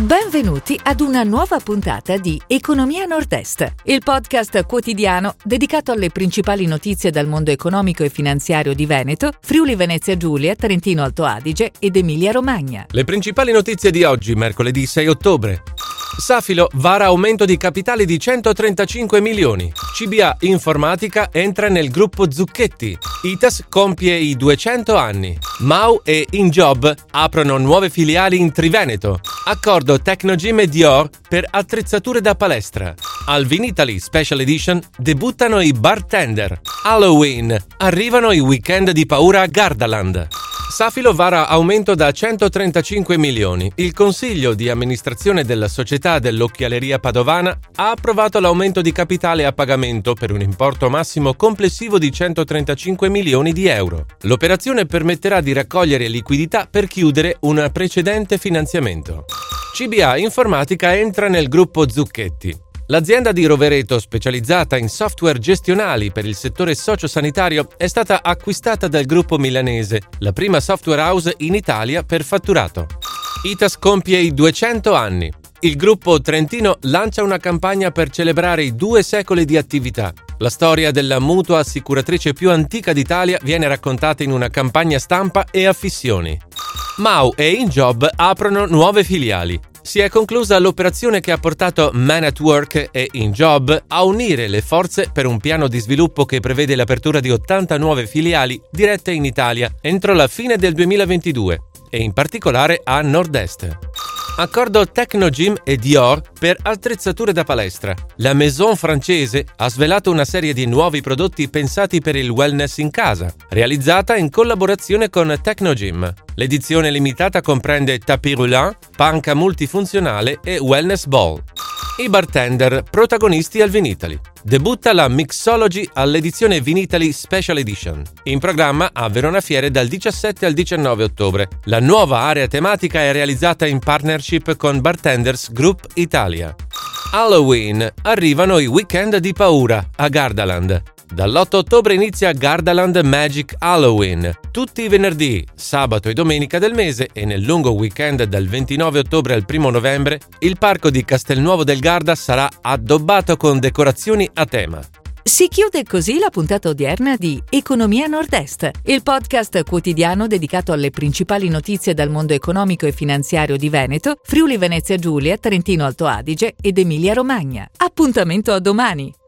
Benvenuti ad una nuova puntata di Economia Nord-Est, il podcast quotidiano dedicato alle principali notizie dal mondo economico e finanziario di Veneto, Friuli Venezia Giulia, Trentino Alto Adige ed Emilia Romagna. Le principali notizie di oggi, mercoledì 6 ottobre. Safilo vara aumento di capitali di 135 milioni. CBA Informatica entra nel gruppo Zucchetti. ITAS compie i 200 anni. Mau e InJob aprono nuove filiali in Triveneto. Accordo Tecnogym e Dior per attrezzature da palestra. Al Vinitaly Special Edition debuttano i bartender. Halloween. Arrivano i weekend di paura a Gardaland. Safilo vara aumento da 135 milioni. Il consiglio di amministrazione della società dell'occhialeria padovana ha approvato l'aumento di capitale a pagamento per un importo massimo complessivo di 135 milioni di euro. L'operazione permetterà di raccogliere liquidità per chiudere un precedente finanziamento. CBA Informatica entra nel gruppo Zucchetti. L'azienda di Rovereto, specializzata in software gestionali per il settore sociosanitario, è stata acquistata dal gruppo milanese, la prima software house in Italia per fatturato. ITAS compie i 200 anni. Il gruppo trentino lancia una campagna per celebrare i due secoli di attività. La storia della mutua assicuratrice più antica d'Italia viene raccontata in una campagna stampa e affissioni. Mau e InJob aprono nuove filiali si è conclusa l'operazione che ha portato Man at Work e InJob a unire le forze per un piano di sviluppo che prevede l'apertura di 80 nuove filiali dirette in Italia entro la fine del 2022 e in particolare a nord-est. Accordo Tecnogym e Dior per attrezzature da palestra. La maison francese ha svelato una serie di nuovi prodotti pensati per il wellness in casa, realizzata in collaborazione con Tecnogym. L'edizione limitata comprende tapis roulant, panca multifunzionale e wellness ball. I bartender protagonisti al Vinitali. Debutta la Mixology all'edizione Vinitali Special Edition, in programma a Verona Fiere dal 17 al 19 ottobre. La nuova area tematica è realizzata in partnership con Bartenders Group Italia. Halloween. Arrivano i weekend di paura a Gardaland. Dall'8 ottobre inizia Gardaland Magic Halloween, tutti i venerdì, sabato e domenica del mese e nel lungo weekend dal 29 ottobre al 1 novembre il parco di Castelnuovo del Garda sarà addobbato con decorazioni a tema. Si chiude così la puntata odierna di Economia Nord-Est, il podcast quotidiano dedicato alle principali notizie dal mondo economico e finanziario di Veneto, Friuli Venezia Giulia, Trentino Alto Adige ed Emilia Romagna. Appuntamento a domani!